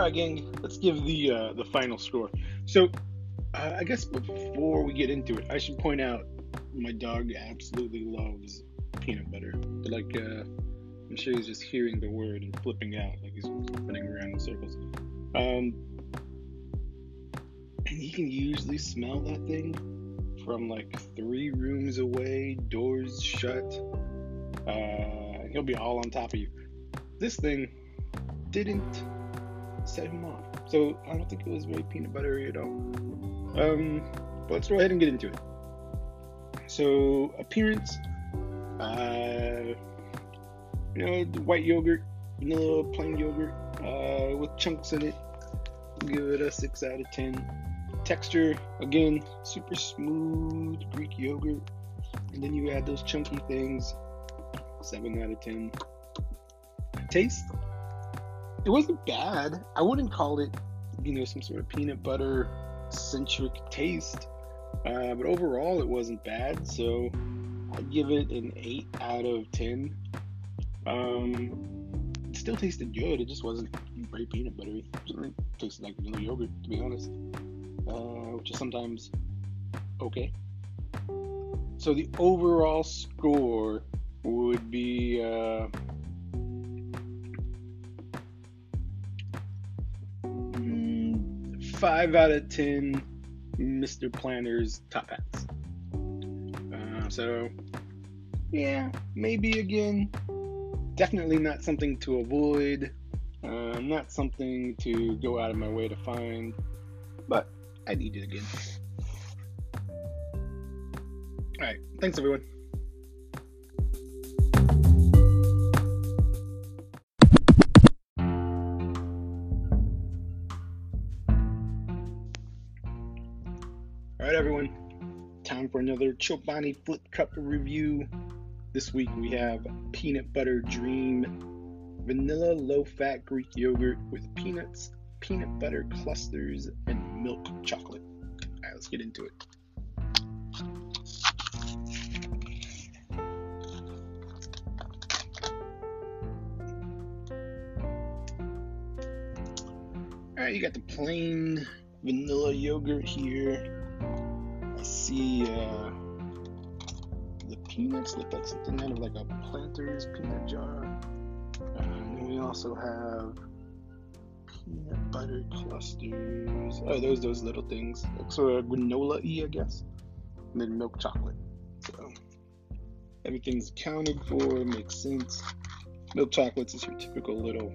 All right, gang. Let's give the uh, the final score. So, uh, I guess before we get into it, I should point out my dog absolutely loves peanut butter. But like, uh, I'm sure he's just hearing the word and flipping out, like he's spinning around in circles. Um, and he can usually smell that thing from like three rooms away, doors shut. Uh, he'll be all on top of you. This thing didn't set him off, so I don't think it was very peanut buttery at all. Um, but let's go ahead and get into it. So appearance, uh, you know, the white yogurt, vanilla plain yogurt, uh, with chunks in it. Give it a six out of ten. Texture, again, super smooth Greek yogurt, and then you add those chunky things. Seven out of ten. Taste, it wasn't bad. I wouldn't call it, you know, some sort of peanut butter centric taste. Uh, but overall, it wasn't bad. So I'd give it an 8 out of 10. Um, it still tasted good. It just wasn't very peanut buttery. It tasted like vanilla yogurt, to be honest, uh, which is sometimes okay. So the overall score would be. Uh, Five out of ten Mr. Planter's top hats. Uh, so, yeah, maybe again. Definitely not something to avoid. Uh, not something to go out of my way to find. But I need it again. Alright, thanks everyone. Everyone. Time for another Chobani Flip Cup review. This week we have Peanut Butter Dream Vanilla Low Fat Greek Yogurt with peanuts, peanut butter clusters, and milk chocolate. Alright, let's get into it. Alright, you got the plain vanilla yogurt here. See uh, the peanuts look like something out of like a planter's peanut jar. And we also have peanut butter clusters. Oh, those those little things. Like sort of granola y, I guess. And then milk chocolate. So everything's accounted for, makes sense. Milk chocolates is your typical little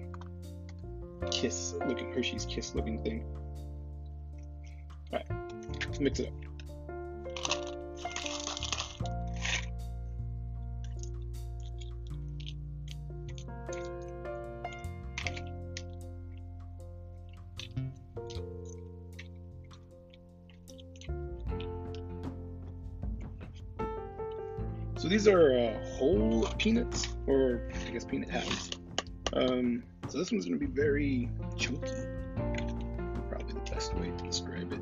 kiss looking Hershey's kiss looking thing. Alright, mix it up. So these are uh, whole peanuts, or I guess peanut halves. Um, so this one's to be very chunky. Probably the best way to describe it.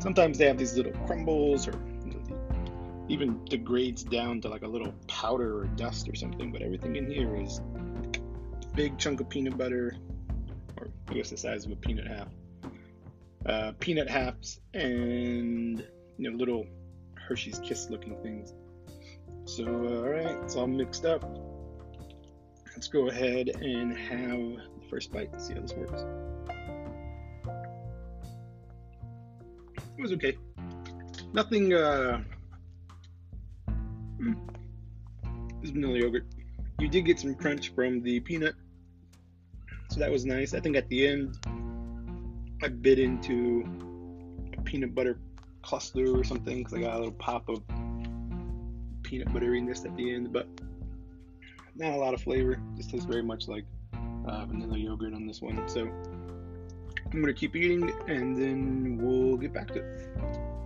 Sometimes they have these little crumbles, or you know, even degrades down to like a little powder or dust or something. But everything in here is big chunk of peanut butter, or I guess the size of a peanut half. Uh, peanut halves and you know little Hershey's Kiss looking things. So, all right, it's all mixed up. Let's go ahead and have the first bite and see how this works. It was okay. Nothing, uh, mm, this vanilla yogurt. You did get some crunch from the peanut, so that was nice. I think at the end, I bit into a peanut butter cluster or something because I got a little pop of peanut butteriness at the end, but not a lot of flavor. Just tastes very much like uh, vanilla yogurt on this one. So I'm gonna keep eating and then we'll get back to it.